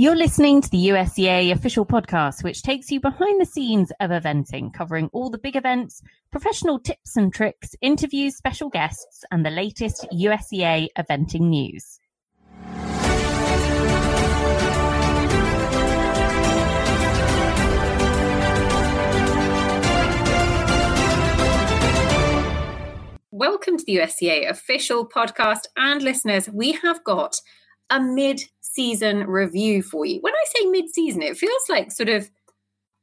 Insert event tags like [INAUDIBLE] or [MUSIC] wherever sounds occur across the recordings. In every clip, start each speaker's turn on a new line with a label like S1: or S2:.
S1: You're listening to the USEA official podcast, which takes you behind the scenes of eventing, covering all the big events, professional tips and tricks, interviews, special guests, and the latest USEA eventing news. Welcome to the USEA official podcast and listeners. We have got a mid season review for you. When I say mid season, it feels like sort of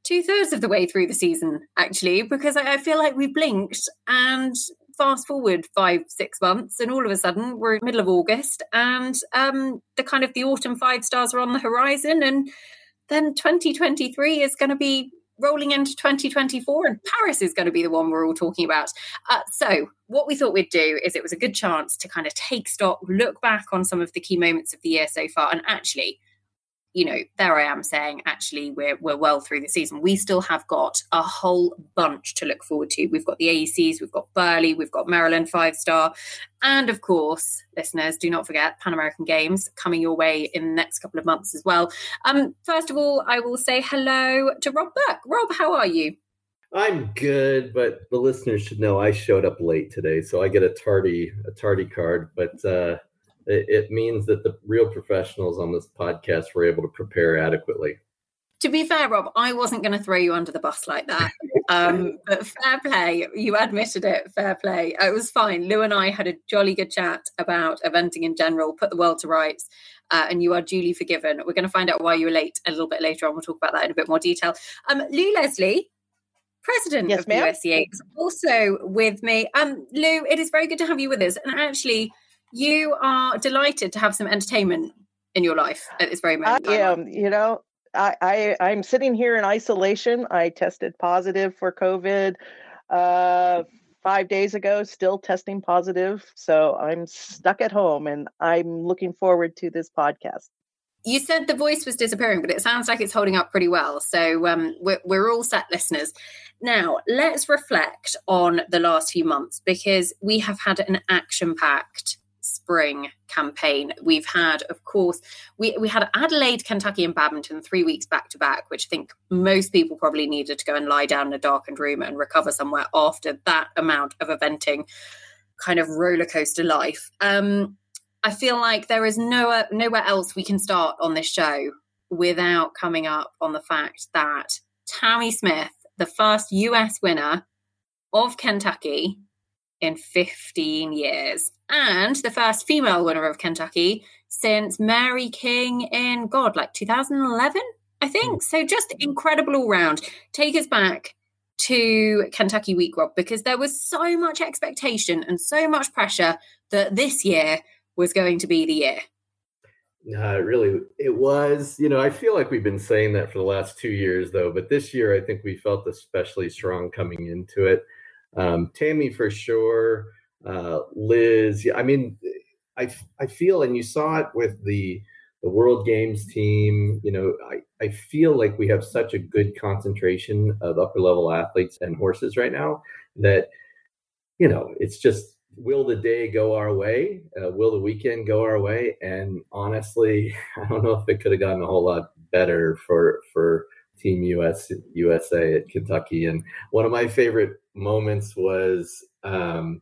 S1: two thirds of the way through the season, actually, because I, feel like we blinked and fast forward five, six months, and all of a sudden we're in the middle of August, and um, the kind of the autumn five stars are on the horizon, and then 2023 is going to be rolling into 2024 and paris is going to be the one we're all talking about. Uh, so what we thought we'd do is it was a good chance to kind of take stock look back on some of the key moments of the year so far and actually you know, there I am saying, actually, we're we're well through the season. We still have got a whole bunch to look forward to. We've got the AECs, we've got Burghley, we've got Maryland five star, and of course, listeners, do not forget Pan American Games coming your way in the next couple of months as well. Um, first of all, I will say hello to Rob Burk. Rob, how are you?
S2: I'm good, but the listeners should know I showed up late today, so I get a tardy a tardy card. But uh, it, it means that the real professionals on this podcast were able to prepare adequately.
S1: To be fair, Rob, I wasn't going to throw you under the bus like that. Um, [LAUGHS] but fair play. You admitted it. Fair play. It was fine. Lou and I had a jolly good chat about eventing in general, put the world to rights, uh, and you are duly forgiven. We're going to find out why you were late a little bit later on. We'll talk about that in a bit more detail. Um, Lou Leslie, president yes, of ma'am. USEA, is also with me. Um, Lou, it is very good to have you with us. And actually, you are delighted to have some entertainment in your life at this very moment.
S3: I am. You know, I, I I'm sitting here in isolation. I tested positive for COVID uh, five days ago. Still testing positive, so I'm stuck at home, and I'm looking forward to this podcast.
S1: You said the voice was disappearing, but it sounds like it's holding up pretty well. So um, we're, we're all set, listeners. Now, let's reflect on the last few months because we have had an action packed spring campaign. We've had, of course, we, we had Adelaide, Kentucky, and Badminton three weeks back to back, which I think most people probably needed to go and lie down in a darkened room and recover somewhere after that amount of eventing kind of roller coaster life. Um, I feel like there is nowhere nowhere else we can start on this show without coming up on the fact that Tamie Smith, the first US winner of Kentucky in 15 years, and the first female winner of Kentucky since Mary King in God, like 2011, I think. Hmm. So just incredible all round. Take us back to Kentucky Week, Rob, because there was so much expectation and so much pressure that this year was going to be the year.
S2: Uh, really, it was. You know, I feel like we've been saying that for the last two years, though. But this year, I think we felt especially strong coming into it. Um, Tamie, for sure uh, Liz. I mean, I I feel, and you saw it with the the World Games team. You know, I I feel like we have such a good concentration of upper level athletes and horses right now that you know it's just will the day go our way? Uh, will the weekend go our way? And honestly, [LAUGHS] I don't know if it could have gotten a whole lot better for for Team US USA at Kentucky. And one of my favorite moments was um,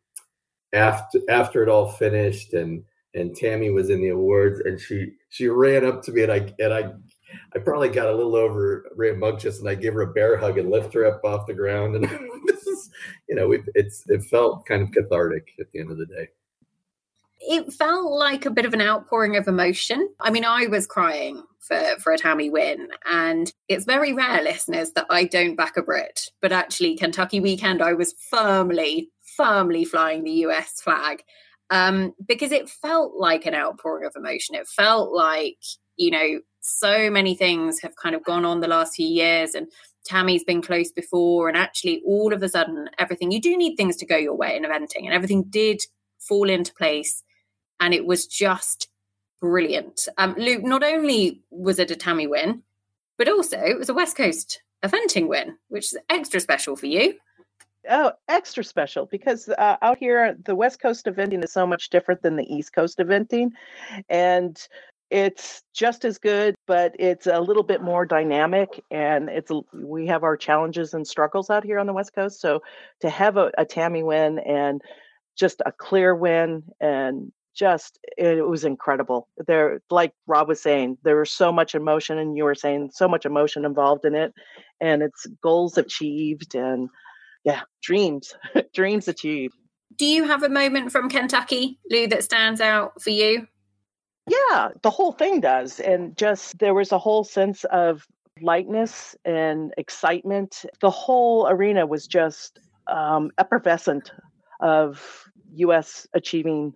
S2: after after it all finished and and Tamie was in the awards and she she ran up to me and I and I I probably got a little over rambunctious and I gave her a bear hug and lift her up off the ground and [LAUGHS] this is you know it, it's it felt kind of cathartic at the end of the day.
S1: It felt like a bit of an outpouring of emotion. I mean, I was crying for for a Tamie win, and it's very rare, listeners, that I don't back a Brit. But actually, Kentucky weekend, I was firmly firmly flying the US flag um, because it felt like an outpouring of emotion. It felt like, you know, so many things have kind of gone on the last few years and Tamie's been close before. And actually, all of a sudden, everything you do need things to go your way in eventing, and everything did fall into place. And it was just brilliant. Um, Lou, not only was it a Tamie win, but also it was a West Coast eventing win, which is extra special for you.
S3: Oh, extra special because uh, out here, the West Coast eventing is so much different than the East Coast eventing. And it's just as good, but it's a little bit more dynamic, and it's we have our challenges and struggles out here on the West Coast. So to have a, a Tamie win and just a clear win and just it was incredible. There like rob was saying there was so much emotion and you were saying so much emotion involved in it and it's goals achieved and yeah dreams [LAUGHS] dreams achieved.
S1: Do you have a moment from kentucky lou that stands out for you?
S3: Yeah the whole thing does and just there was a whole sense of lightness and excitement. The whole arena was just um, effervescent of us achieving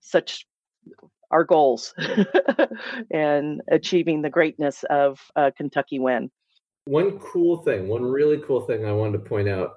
S3: such our goals [LAUGHS] and achieving the greatness of a Kentucky win.
S2: One cool thing, one really cool thing I wanted to point out.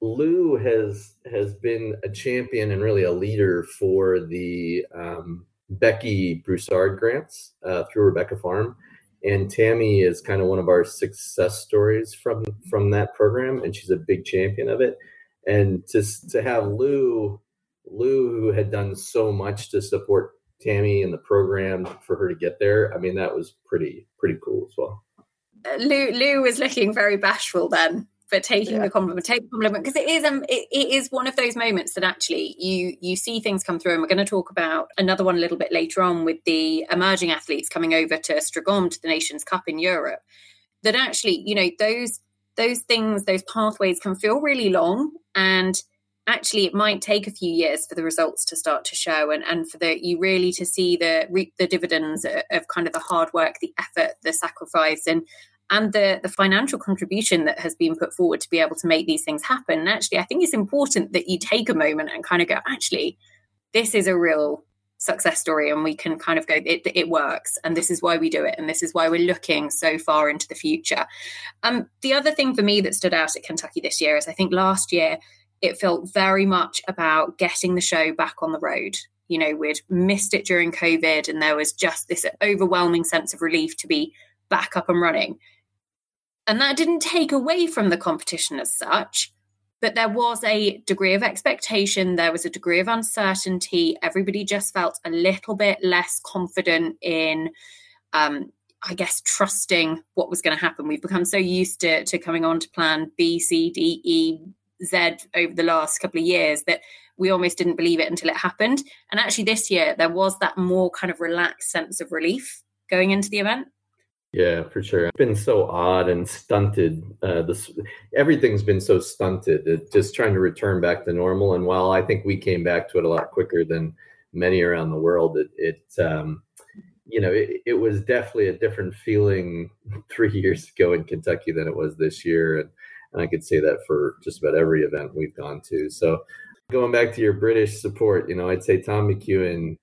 S2: Lou has has been a champion and really a leader for the um, Becky Broussard grants uh, through Rebecca Farm, and Tamie is kind of one of our success stories from from that program, and she's a big champion of it. And to to have Lou Lou, who had done so much to support Tamie and the program for her to get there, I mean, that was pretty pretty cool as well.
S1: Uh, Lou Lou was looking very bashful then, for taking yeah. the compliment, take the compliment because it is um it, it is one of those moments that actually you you see things come through, and we're going to talk about another one a little bit later on with the emerging athletes coming over to Strzegom to the Nations Cup in Europe. That actually, you know, those those things, those pathways can feel really long and actually it might take a few years for the results to start to show and, and for the you really to see the reap the dividends of kind of the hard work the effort the sacrifice and and the the financial contribution that has been put forward to be able to make these things happen. And actually i think it's important that you take a moment and kind of go actually this is a real success story and we can kind of go it, it works and this is why we do it and this is why we're looking so far into the future. Um, the other thing for me that stood out at kentucky this year is i think last year it felt very much about getting the show back on the road. You know, we'd missed it during COVID, and there was just this overwhelming sense of relief to be back up and running. And that didn't take away from the competition as such, but there was a degree of expectation, there was a degree of uncertainty. Everybody just felt a little bit less confident in um, I guess trusting what was going to happen. We've become so used to, to coming on to plan B, C, D, E, Z over the last couple of years that we almost didn't believe it until it happened. And actually, this year, there was that more kind of relaxed sense of relief going into the event.
S2: Yeah, for sure. It's been so odd and stunted. Uh, this everything's been so stunted. It, just trying to return back to normal. And while I think we came back to it a lot quicker than many around the world, it, it um, you know, it, it was definitely a different feeling [LAUGHS] three years ago in Kentucky than it was this year. And and I could say that for just about every event we've gone to. So going back to your British support, you know, I'd say Tom McEwen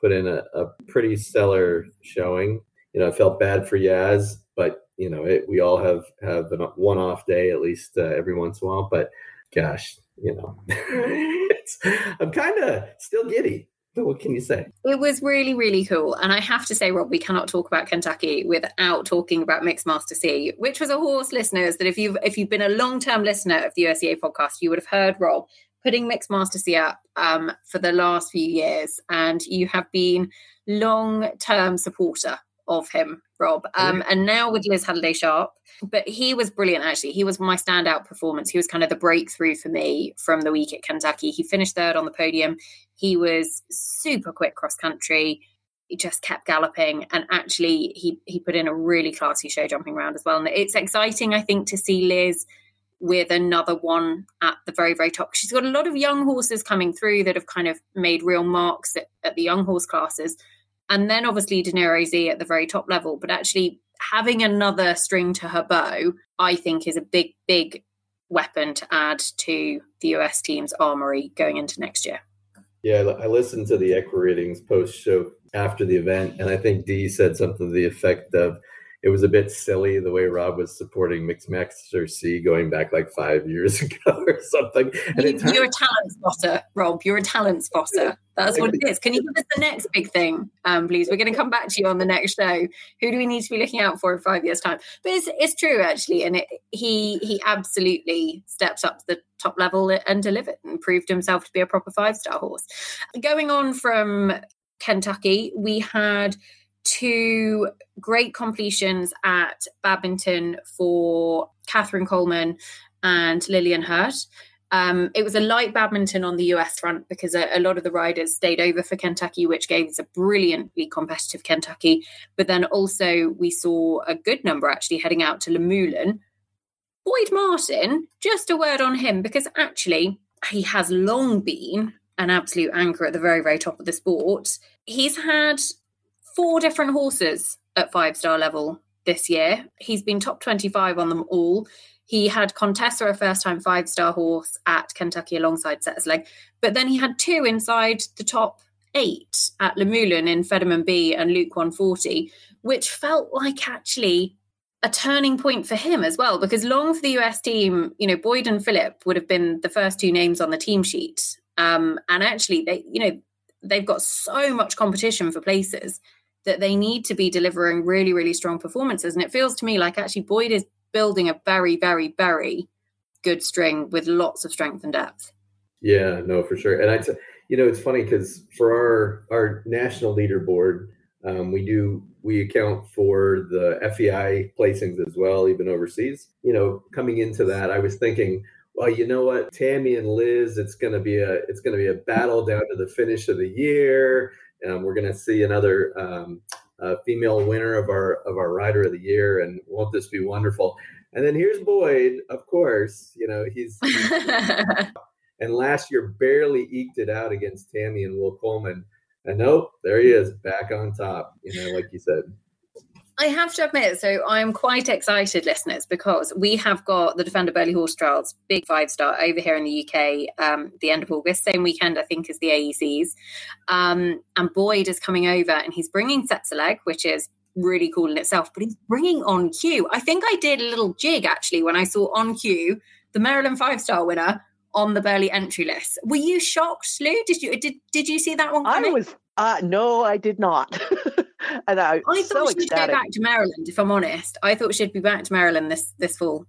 S2: put in a, a pretty stellar showing. You know, I felt bad for Yaz, but you know, it, we all have have a one-off day at least uh, every once in a while. But gosh, you know, [LAUGHS] I'm kind of still giddy [LAUGHS] what can you say?
S1: It was really, really cool. And I have to say, Rob, we cannot talk about Kentucky without talking about Miks Master C, which was a horse, listeners, that if you've if you've been a long-term listener of the USEA podcast, you would have heard Rob putting Miks Master C up um, for the last few years. And you have been long-term supporter of him, Rob. Um, and now with Liz Halliday Sharp, but he was brilliant actually. He was my standout performance. He was kind of the breakthrough for me from the week at Kentucky. He finished third on the podium. He was super quick cross country. He just kept galloping, and actually, he he put in a really classy show jumping round as well. And it's exciting, I think, to see Liz with another one at the very very top. She's got a lot of young horses coming through that have kind of made real marks at, at the young horse classes and then obviously Niro Z at the very top level. But actually, having another string to her bow, I think, is a big, big weapon to add to the US team's armory going into next year.
S2: Yeah, I listened to the Equiratings post show after the event, and I think Dee said something to the effect of, it was a bit silly the way Rob was supporting Miks Master C going back like five years [LAUGHS] ago or something.
S1: You, are a talent spotter, Rob. You're a talent spotter. That's what it is. Can you give us the next big thing, um, please? We're going to come back to you on the next show. Who do we need to be looking out for in five years' time? But it's, it's true actually, and it, he he absolutely stepped up to the top level and delivered and proved himself to be a proper five star horse. Going on from Kentucky, we had two great completions at badminton for Katherine Coleman and Lillian Heard. Um, it was a light badminton on the US front because a, a, lot of the riders stayed over for Kentucky, which gave us a brilliantly competitive Kentucky. But then also we saw a good number actually heading out to Luhmühlen. Boyd Martin, just a word on him because actually he has long been an absolute anchor at the very, very top of the sport. He's had four different horses at five star level this year. He's been top 25 on them all. He had Contessa, a first time five star horse at Kentucky alongside Tsetserleg, but then he had two inside the top eight at Luhmühlen in Fedarman B and Luke 140, which felt like actually a turning point for him as well, because long for the US team, you know, Boyd and Phillip would have been the first two names on the team sheet. Um, and actually, they, you know, they've got so much competition for places that they need to be delivering really, really strong performances. And it feels to me like actually Boyd is building a very, very, very good string with lots of strength and depth.
S2: Yeah, no, for sure. And I, t- you know, it's funny because for our our national leaderboard, um, we do we account for the FEI placings as well, even overseas. You know, coming into that, I was thinking, well, you know what, Tamie and Liz, it's gonna be a it's gonna be a battle down to the finish of the year. Um, we're gonna see another um, uh, female winner of our of our rider of the year, and won't this be wonderful? And then here's Boyd, of course. You know [LAUGHS] he's, and last year barely eked it out against Tamie and Will Coleman. And nope, there he is, back on top. You know, like you said.
S1: I have to admit, so I'm quite excited, listeners, because we have got the Defender Burghley Horse Trials, big five star over here in the UK, um, the end of August, same weekend, I think, as the AECs. Um, and Boyd is coming over and he's bringing Leg, which is really cool in itself, but he's bringing on cue. I think I did a little jig actually when I saw on cue the Maryland five star winner on the Burghley entry list. Were you shocked, Lou? Did you did did you see that one?
S3: Coming? I was. Uh, no, I did not. [LAUGHS] [LAUGHS] and I,
S1: I thought so she'd ecstatic. go back to Maryland. If I'm honest, I thought she'd be back to Maryland this this fall.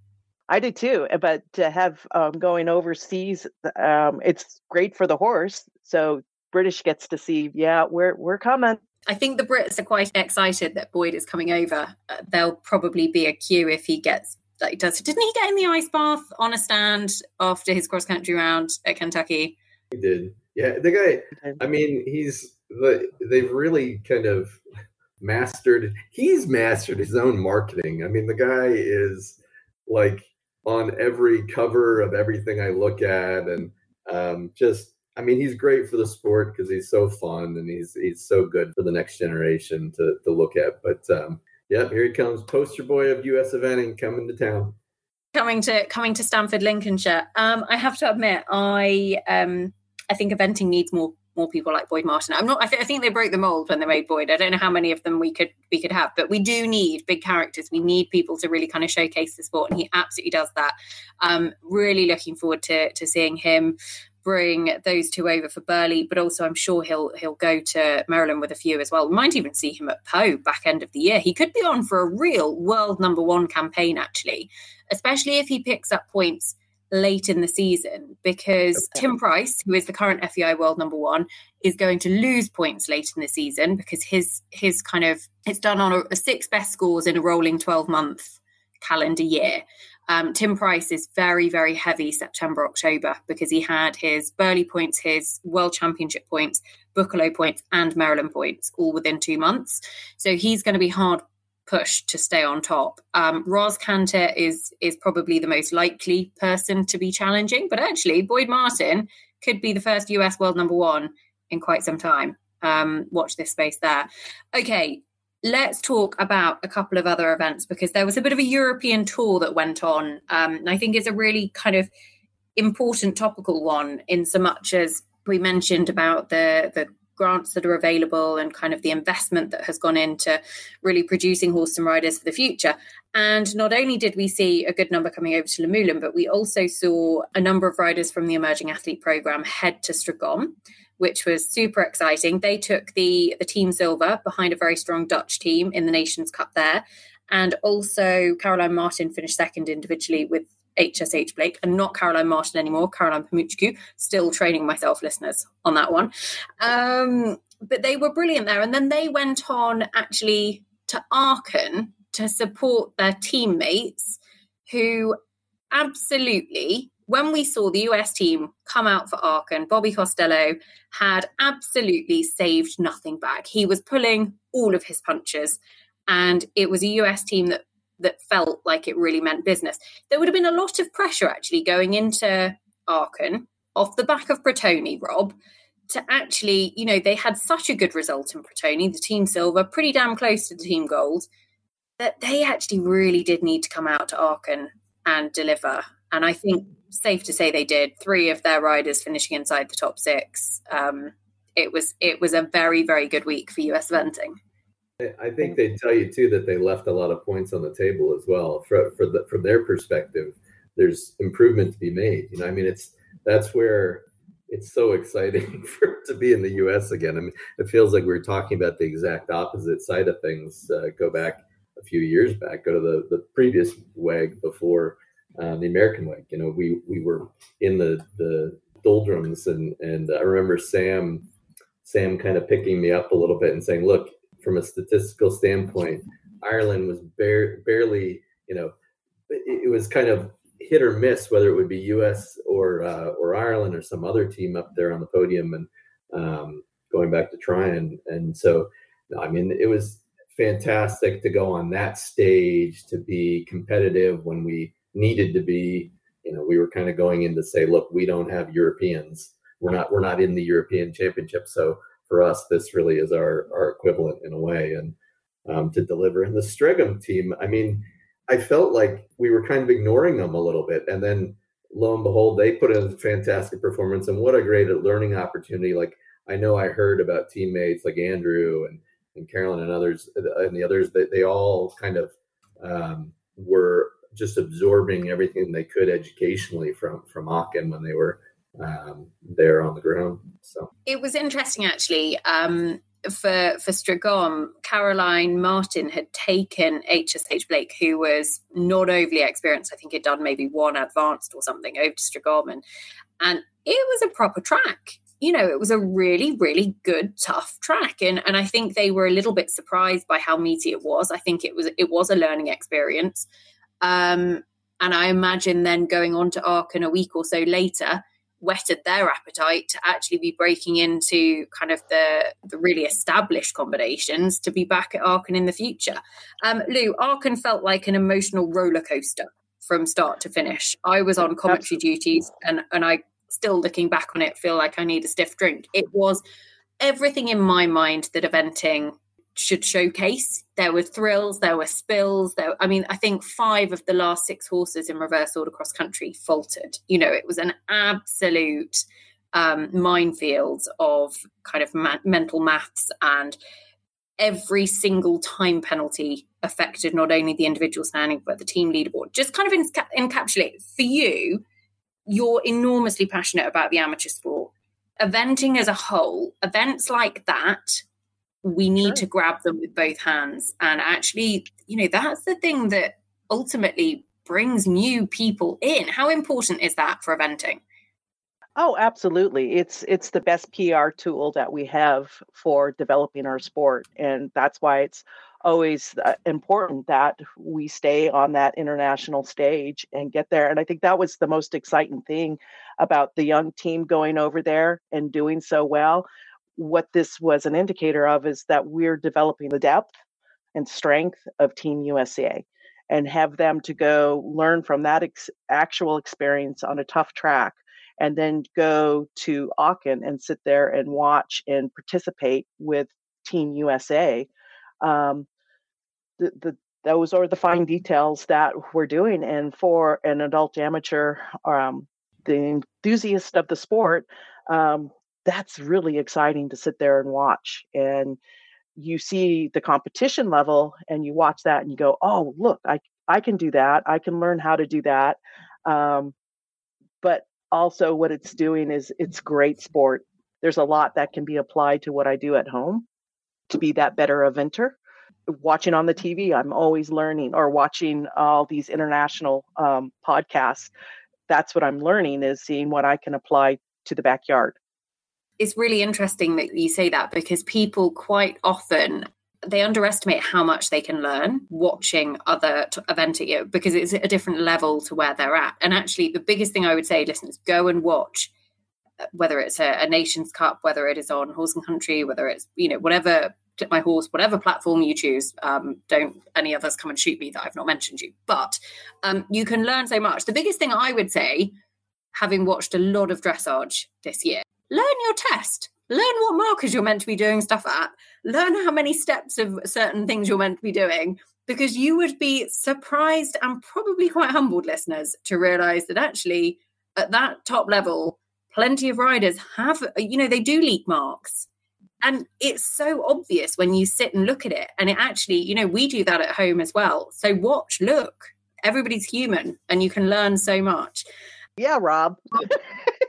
S3: I did too, eh, but to have um, going overseas, um, it's great for the horse. So British gets to see, yeah, we're we're coming.
S1: I think the Brits are quite excited that Boyd is coming over. Uh, there'll probably be a queue if he gets like does. Didn't he get in the ice bath on a stand after his cross country round at Kentucky?
S2: He did. Yeah, the guy. I mean, he's the. They've really kind of mastered he's mastered his own marketing i mean the guy is like on every cover of everything i look at and um, just i mean he's great for the sport because he's so fun and he's he's so good for the next generation to to look at but um yep here he comes poster boy of us eventing coming to town
S1: coming to coming to Stamford, Lincolnshire. Um, I have to admit, I um, I think eventing needs more more people like Boyd Martin. I'm not. I, th- I, think they broke the mold when they made Boyd. I don't know how many of them we could we could have, but we do need big characters. We need people to really kind of showcase the sport, and he absolutely does that. Um, really looking forward to to seeing him bring those two over for Burghley, but also I'm sure he'll he'll go to Maryland with a few as well. We might even see him at Pau back end of the year. He could be on for a real world number one campaign actually, especially if he picks up points late in the season because okay. Tim Price, who is the current FEI world number one, is going to lose points late in the season because his his kind of it's done on a, a six best scores in a rolling 12 month calendar year. Um, Tim Price is very, very heavy September, October because he had his Burghley points, his World Championship points, Boekelo points, and Maryland points all within two months. So he's going to be hard push to stay on top. Um, Ros Canter is is probably the most likely person to be challenging, but actually Boyd Martin could be the first US world number one in quite some time. Um, watch this space there. Okay, let's talk about a couple of other events because there was a bit of a European tour that went on. Um, I think it's a really kind of important topical one in so much as we mentioned about the the grants that are available and kind of the investment that has gone into really producing horse and riders for the future. And not only did we see a good number coming over to Luhmühlen, but we also saw a number of riders from the Emerging Athlete Programme head to Strzegom, which was super exciting. They took the, the team silver behind a very strong Dutch team in the Nations Cup there. And also, Caroline Martin finished second individually with HSH Blake and not Caroline Martin anymore, Caroline Pamukcu, still training myself, listeners, on that one. Um, but they were brilliant there. And then they went on actually to Aachen to support their teammates who absolutely when we saw the US team come out for Aachen, Bobby Costello had absolutely saved nothing back. He was pulling all of his punches, and it was a US team that that felt like it really meant business. There would have been a lot of pressure actually going into Aachen off the back of Pratoni, Rob, to actually, you know, they had such a good result in Pratoni, the team silver, pretty damn close to the team gold, that they actually really did need to come out to Aachen and deliver. And I think safe to say they did. Three of their riders finishing inside the top six. Um, it was it was a very very good week for US eventing.
S2: I think they tell you too that they left a lot of points on the table as well. For, for the, from their perspective, there's improvement to be made. You know, I mean, it's that's where it's so exciting [LAUGHS] for to be in the U.S. again. I mean, it feels like we are talking about the exact opposite side of things. Uh, go back a few years back, go to the the previous WEG before uh, the American WEG. You know, we we were in the the doldrums, and and I remember Sam Sam kind of picking me up a little bit and saying, "Look, from a statistical standpoint, Ireland was bare, barely, you know, it, was kind of hit or miss whether it would be U.S. or uh, or Ireland or some other team up there on the podium, and um, going back to trying. And so, I mean, it was fantastic to go on that stage to be competitive when we needed to be. You know, we were kind of going in to say, look, we don't have Europeans. We're not we're not in the European Championship. So for us, this really is our our equivalent in a way, and um, to deliver. And the Strzegom team, I mean, I felt like we were kind of ignoring them a little bit, and then lo and behold, they put in a fantastic performance, and what a great learning opportunity! Like I know I heard about teammates like Andrew and and Carolyn and others and the others that they all kind of um, were just absorbing everything they could educationally from from Aachen when they were um, there on the ground. So
S1: it was interesting actually. Um, for for Strzegom, Caroline Martin had taken HSH Blake, who was not overly experienced. I think he'd done maybe one advanced or something over to and, and it was a proper track. You know, it was a really, really good, tough track, and and I think they were a little bit surprised by how meaty it was. I think it was it was a learning experience. Um, and I imagine then going on to Aachen a week or so later whetted their appetite to actually be breaking into kind of the, the really established combinations to be back at Aachen in the future. Um, Lou, Aachen felt like an emotional roller coaster from start to finish. I was on commentary Absolutely. duties and, and I still looking back on it feel like I need a stiff drink. It was everything in my mind that eventing should showcase. There were thrills, there were spills. There, I mean, I think five of the last six horses in reverse order cross country faltered. You know, it was an absolute um, minefield of kind of ma- mental maths, and every single time penalty affected not only the individual standing but the team leaderboard. Just kind of enca- encapsulate for you. You're enormously passionate about the amateur sport. Eventing as a whole, events like that we need sure. to grab them with both hands. And actually you know that's the thing that ultimately brings new people in. How important is that for eventing?
S3: Oh absolutely. It's it's the best pr tool that we have for developing our sport. And that's why it's always uh, important that we stay on that international stage and get there. And i think that was the most exciting thing about the young team going over there and doing so well what this was an indicator of is that we're developing the depth and strength of Team USA and have them to go learn from that ex- actual experience on a tough track and then go to Aachen and sit there and watch and participate with Team USA. Um, the, the those are the fine details that we're doing, and for an adult amateur, um, the enthusiast of the sport, um, that's really exciting to sit there and watch. And you see the competition level and you watch that and you go, oh, look, I, I can do that. I can learn how to do that. Um, but also, what it's doing is it's great sport. There's a lot that can be applied to what I do at home to be that better eventer. Watching on the TV, I'm always learning, or watching all these international um, podcasts. That's what I'm learning is seeing what I can apply to the backyard
S1: it's really interesting that you say that because people quite often they underestimate how much they can learn watching other t- eventing you because it's a different level to where they're at. And actually, the biggest thing I would say, listeners, go and watch uh, whether it's a, a Nations Cup, whether it is on Horse and Country, whether it's you know whatever My Horse, whatever platform you choose. Um, don't any others come and shoot me that I've not mentioned you, but um, you can learn so much. The biggest thing I would say, having watched a lot of dressage this year, learn your test. Learn what markers you're meant to be doing stuff at. Learn how many steps of certain things you're meant to be doing because you would be surprised and probably quite humbled listeners to realize that actually at that top level plenty of riders have you know they do leak marks. And it's so obvious when you sit and look at it. And it actually you know we do that at home as well. So watch look. Everybody's human and you can learn so much
S3: yeah rob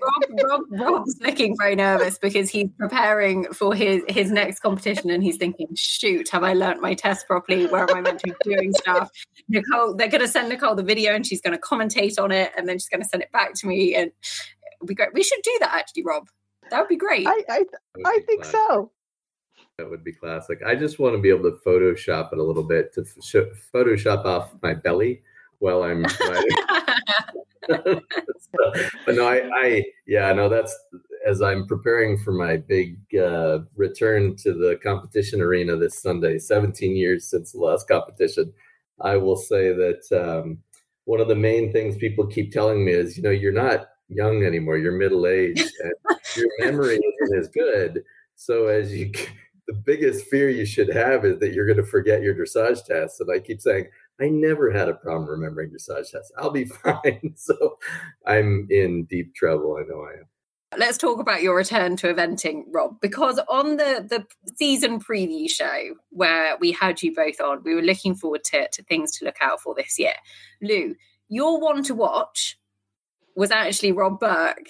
S1: Rob, Rob, Rob's looking very nervous because he's preparing for his his next competition, and he's thinking, "Shoot, have I learnt my test properly? Where am I meant to be doing stuff?" Nicole, they're going to send Nicole the video, and she's going to commentate on it, and then she's going to send it back to me, and it'll be great. We should do that, actually, Rob. That would be great.
S3: I I, I think classic. so.
S2: That would be classic. I just want to be able to Photoshop it a little bit to Photoshop off my belly while I'm [LAUGHS] [LAUGHS] but no, I, I, yeah, no, that's as I'm preparing for my big uh, return to the competition arena this Sunday, 17 years since the last competition. I will say that um, one of the main things people keep telling me is, you know, you're not young anymore, you're middle aged, [LAUGHS] and your memory isn't as good. So as you, the biggest fear you should have is that you're going to forget your dressage tests. And I keep saying, I never had a problem remembering dressage tests. I'll be [LAUGHS] fine. so I'm in deep trouble. I know I am.
S1: Let's talk about your return to eventing, Rob, because on the, the season preview show where we had you both on, we were looking forward to, to things to look out for this year. Lou, your one to watch was actually Rob Burk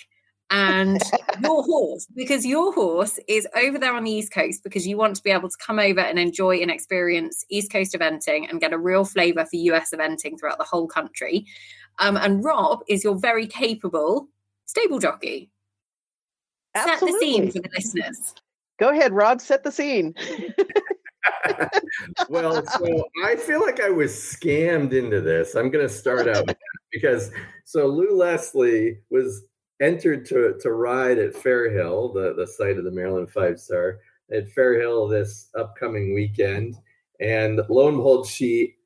S1: and your horse because your horse is over there on the east coast because you want to be able to come over and enjoy and experience east coast eventing and get a real flavor for us eventing throughout the whole country. Um, and rob is your very capable stable jockey.
S3: Absolutely.
S1: set the scene for the listeners.
S3: Go ahead rob set the scene. [LAUGHS]
S2: Well so i feel like i was scammed into this. I'm going to start out [LAUGHS] because so lou leslie was entered to, to ride at Fairhill, the, the site of the Maryland Five Star, at Fairhill this upcoming weekend. And lo and behold, she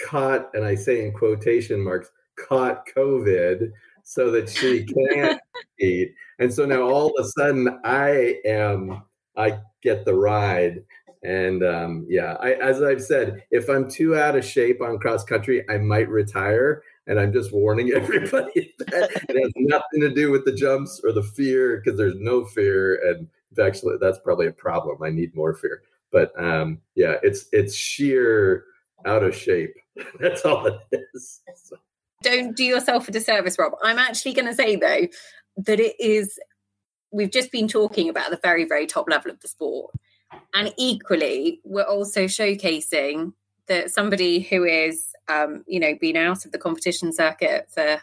S2: caught, and I say in quotation marks, caught COVID so that she [LAUGHS] can't eat. And so now all of a sudden I am, I get the ride. And um, yeah, I, as I've said, if I'm too out of shape on cross country, I might retire and I'm just warning [LAUGHS] everybody that it has nothing to do with the jumps or the fear because there's no fear, and actually that's probably a problem. I need more fear, but um, yeah, it's it's sheer out of shape. [LAUGHS] That's all it is. So.
S1: Don't do yourself a disservice, Rob. I'm actually going to say though that it is. We've just been talking about the very very top level of the sport, and equally, we're also showcasing that somebody who is um, you know, been out of the competition circuit for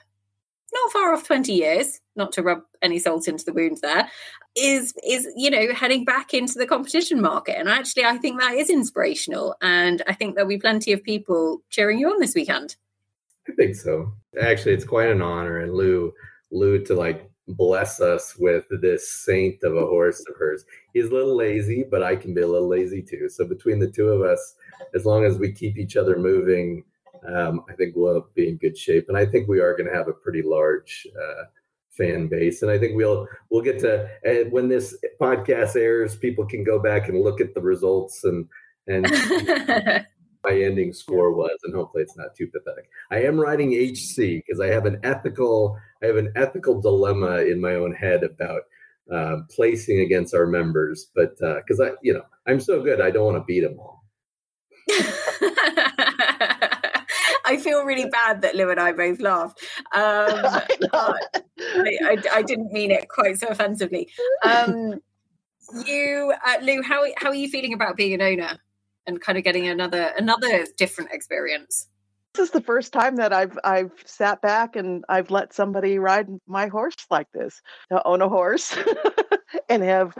S1: not far off 20 years, not to rub any salt into the wound there, is is, you know, heading back into the competition market. And actually I think that is inspirational. And I think there'll be plenty of people cheering you on this weekend.
S2: I think so. Actually, it's quite an honor. And Lou, Lou to like bless us with this saint of a horse of hers. He's a little lazy, but I can be a little lazy too. So between the two of us, as long as we keep each other moving, um, I think we'll be in good shape. And I think we are going to have a pretty large uh, fan base. And I think we'll we'll get to uh, when this podcast airs, people can go back and look at the results and and [LAUGHS] my ending score was, and hopefully it's not too pathetic. I am writing HC because I have an ethical I have an ethical dilemma in my own head about uh, placing against our members, but because uh, I you know I'm so good, I don't want to beat them all.
S1: I feel really bad that Lou and I both laughed. Um, [LAUGHS] I, I, I, didn't mean it quite so offensively. Um, you, uh, Lou, how how are you feeling about being an owner and kind of getting another another different experience?
S3: This is the first time that I've I've sat back and I've let somebody ride my horse like this. To own a horse [LAUGHS] and have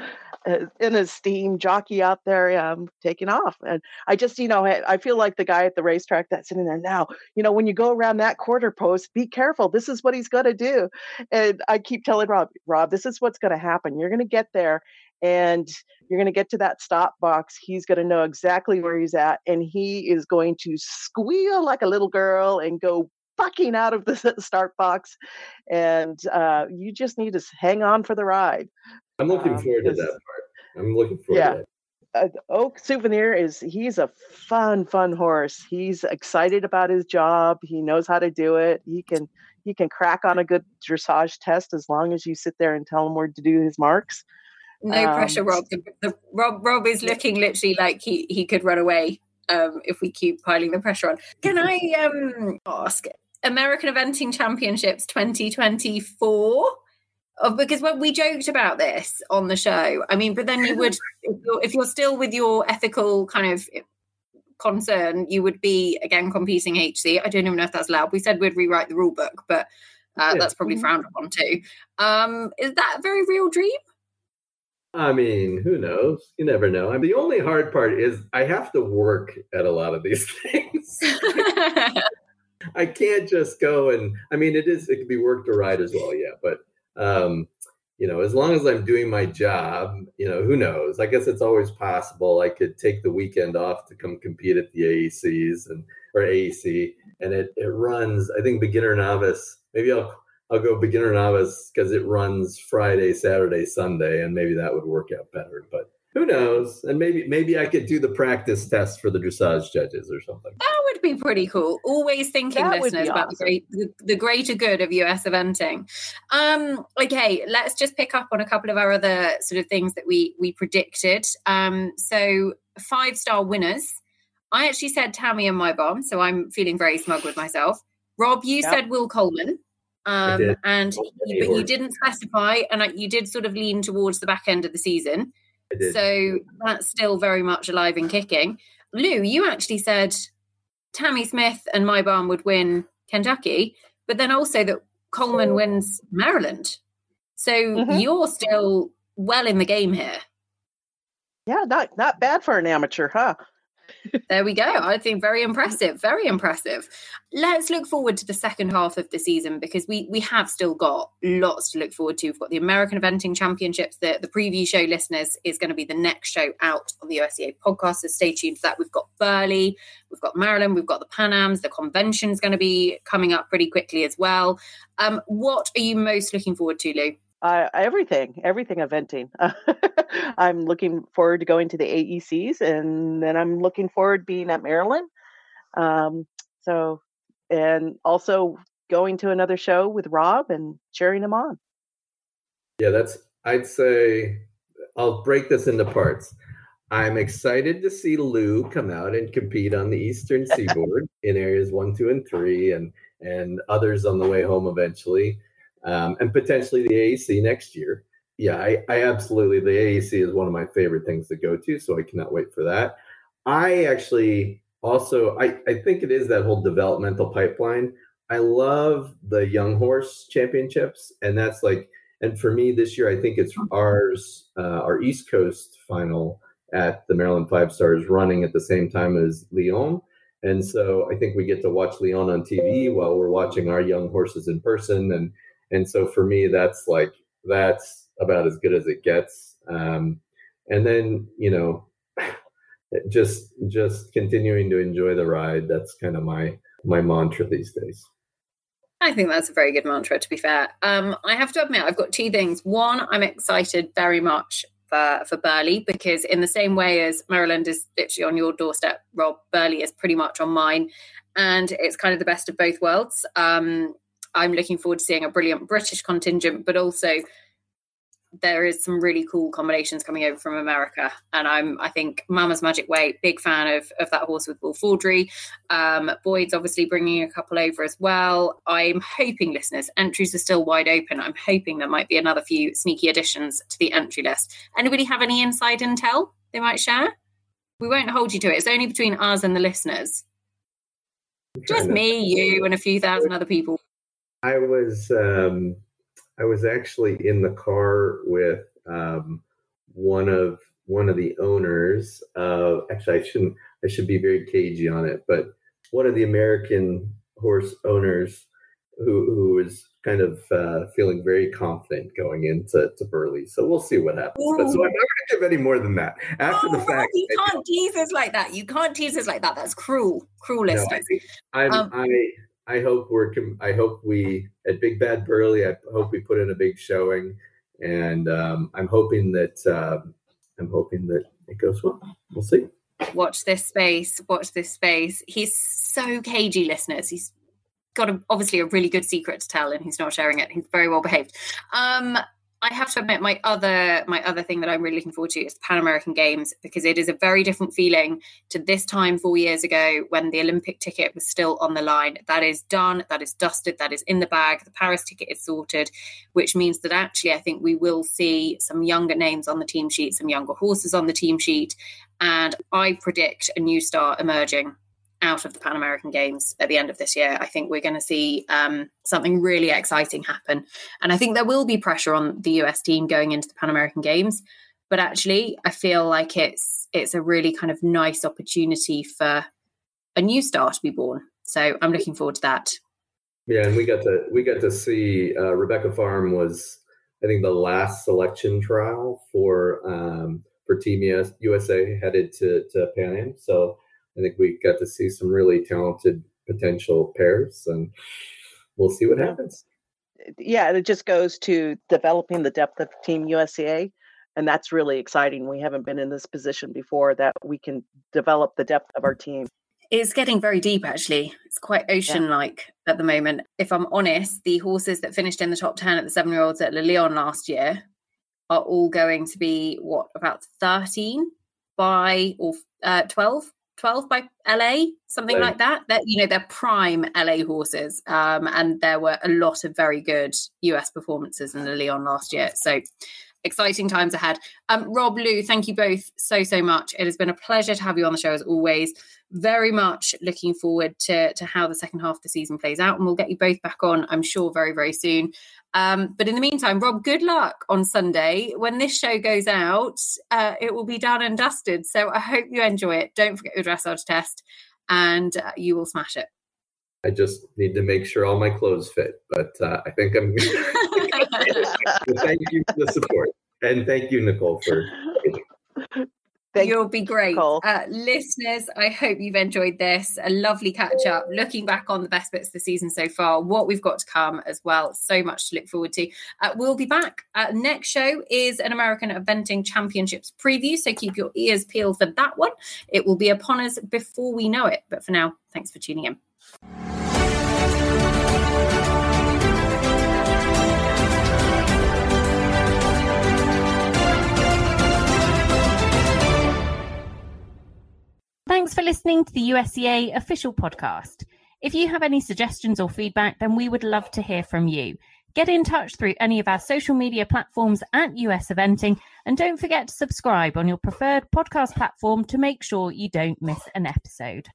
S3: uh, an esteemed jockey out there um, taking off, and I just you know I, I feel like the guy at the racetrack that's sitting there now. You know when you go around that quarter post, be careful. This is what he's going to do, and I keep telling Rob, Rob, this is what's going to happen. You're going to get there, and you're going to get to that stop box. He's going to know exactly where he's at, and he is going to squeal like a little girl and go bucking out of the [LAUGHS] start box. And uh, you just need to hang on for the ride.
S2: I'm looking um, forward to that part. I'm looking forward yeah. to it.
S3: Uh, Oak Souvenir is he's a fun, fun horse. He's excited about his job. He knows how to do it. He can he can crack on a good dressage test as long as you sit there and tell him where to do his marks.
S1: No um, pressure, Rob. The, the, Rob Rob is looking literally like he, he could run away um, if we keep piling the pressure on. Can I um, ask American Eventing Championships 2024? Oh, because when we joked about this on the show, I mean, but then you would, [LAUGHS] if you're, if you're still with your ethical kind of concern, you would be again competing HC. I don't even know if that's allowed. We said we'd rewrite the rule book, but uh, that's probably mm-hmm. frowned upon too. Um, is that a very real dream?
S2: I mean, who knows? You never know. I mean, the only hard part is I have to work at a lot of these [LAUGHS] things. [LAUGHS] I can't just go and I mean it is it could be work to ride as well, yeah. But um, you know, as long as I'm doing my job, you know, who knows? I guess it's always possible I could take the weekend off to come compete at the AECs and or AEC and it it runs, I think beginner novice. Maybe I'll I'll go beginner novice because it runs Friday, Saturday, Sunday, and maybe that would work out better. But who knows? And maybe maybe I could do the practice test for the dressage judges or something.
S1: That would be pretty cool. Always thinking, that listeners, about the, great, the, the, greater good of US eventing. Um, okay, let's just pick up on a couple of our other sort of things that we we predicted. Um, so five star winners. I actually said Tamie and Mai Baum, so I'm feeling very smug with myself. Rob, you yep. said Will Coleman. Um, and but you didn't specify, and you did sort of lean towards the back end of the season. So that's still very much alive and kicking. Lou, you actually said Tamie Smith and Mai Baum would win Kentucky, but then also that Coleman wins Maryland. So mm-hmm. you're still well in the game here.
S3: Yeah, not not bad for an amateur, huh?
S1: There we go. I think very impressive, very impressive. Let's look forward to the second half of the season because we we have still got lots to look forward to. We've got the American Eventing Championships. The, the preview show, listeners, is going to be the next show out on the USEA podcast. So stay tuned for that. We've got Burghley, we've got Maryland, we've got the Panams. The convention is going to be coming up pretty quickly as well. Um, what are you most looking forward to, Lou?
S3: Uh, everything, everything eventing. [LAUGHS] I'm looking forward to going to the AECs, and then I'm looking forward being at Maryland. Um, so, and also going to another show with Rob and cheering him on.
S2: Yeah, that's. I'd say I'll break this into parts. I'm excited to see Lou come out and compete on the Eastern [LAUGHS] Seaboard in areas one, two, and three, and and others on the way home eventually um, and potentially the AEC next year. Yeah, I, I absolutely, the AEC is one of my favorite things to go to. So I cannot wait for that. I actually also, I, I think it is that whole developmental pipeline. I love the young horse championships. And that's like, and for me this year, I think it's ours, uh, our East Coast final at the Maryland Five Stars running at the same time as Lyon. And so I think we get to watch Lyon on TV while we're watching our young horses in person. And and so for me that's like that's about as good as it gets um, and then you know [SIGHS] just just continuing to enjoy the ride that's kind of my my mantra these days
S1: I think that's a very good mantra, to be fair. Um, I have to admit, I've got two things. One, I'm excited very much for, for Burghley because, in the same way as Maryland is literally on your doorstep, Rob, Burghley is pretty much on mine. And it's kind of the best of both worlds. Um, I'm looking forward to seeing a brilliant British contingent, but also there is some really cool combinations coming over from America. And I'm, I think, Mama's Magic Way, big fan of, of that horse with Will Faudree. Um, Boyd's obviously bringing a couple over as well. I'm hoping, listeners, entries are still wide open. I'm hoping there might be another few sneaky additions to the entry list. Anybody have any inside intel they might share? We won't hold you to it. It's only between us and the listeners. Just me, you, and a few thousand other people.
S2: I was um, I was actually in the car with um, one of one of the owners of actually I shouldn't I should be very cagey on it, but one of the American horse owners who who was kind of uh, feeling very confident going into to Burghley. So we'll see what happens. But so I'm not going to give any more than that. After oh, the fact,
S1: you can't tease us like that. You can't tease us like that. That's cruel, cruel no.
S2: I, um, I I hope we're I hope we at Big Bad Burghley. I hope we put in a big showing, and um, I'm hoping that uh, I'm hoping that it goes well. We'll see.
S1: Watch this space. Watch this space. He's so cagey, listeners. He's got a, obviously a really good secret to tell, and he's not sharing it. He's very well behaved. Um, I have to admit, my other my other thing that I'm really looking forward to is the Pan American Games because it is a very different feeling to this time four years ago when the Olympic ticket was still on the line. That is done, that is dusted, that is in the bag. The Paris ticket is sorted, which means that actually I think we will see some younger names on the team sheet, some younger horses on the team sheet, and I predict a new star emerging out of the Pan American Games at the end of this year, I think we're going to see um, something really exciting happen. And I think there will be pressure on the US team going into the Pan American Games. But actually, I feel like it's it's a really kind of nice opportunity for a new star to be born. So I'm looking forward to that.
S2: Yeah, and we got to we got to see uh, Rebecca Farm was I think the last selection trial for um, for Team US, USA headed to to Pan Am. So I think we got to see some really talented potential pairs, and we'll see what happens.
S3: Yeah, it just goes to developing the depth of Team USA, and that's really exciting. We haven't been in this position before that we can develop the depth of our team.
S1: It's getting very deep, actually. It's quite ocean like yeah. at the moment. If I'm honest, the horses that finished in the top 10 at the seven year olds at Le Lion last year are all going to be, what, about 13 by or uh, 12 12 by LA, something like that. That you know, they're prime LA horses. Um, and there were a lot of very good US performances in Le Lion last year. So exciting times ahead. Um, Rob, Lou, thank you both so, so much. It has been a pleasure to have you on the show as always. Very much looking forward to, to how the second half of the season plays out. And we'll get you both back on, I'm sure, very, very soon. Um, but in the meantime, Rob, good luck on Sunday. When this show goes out, uh, it will be done and dusted. So I hope you enjoy it. Don't forget your dressage test and uh, you will smash it.
S2: I just need to make sure all my clothes fit, but uh, I think I'm. [LAUGHS] thank you for the support, and thank you, Nicole, for.
S1: Thank You'll be great. Uh, listeners, I hope you've enjoyed this. A lovely catch up, looking back on the best bits of the season so far, what we've got to come as well. So much to look forward to. Uh, we'll be back. Uh, next show is an American Eventing Championships preview. So keep your ears peeled for that one. It will be upon us before we know it. But for now, thanks for tuning in. Thanks for listening to the USEA official podcast. If you have any suggestions or feedback, then we would love to hear from you. Get in touch through any of our social media platforms at US Eventing, and don't forget to subscribe on your preferred podcast platform to make sure you don't miss an episode.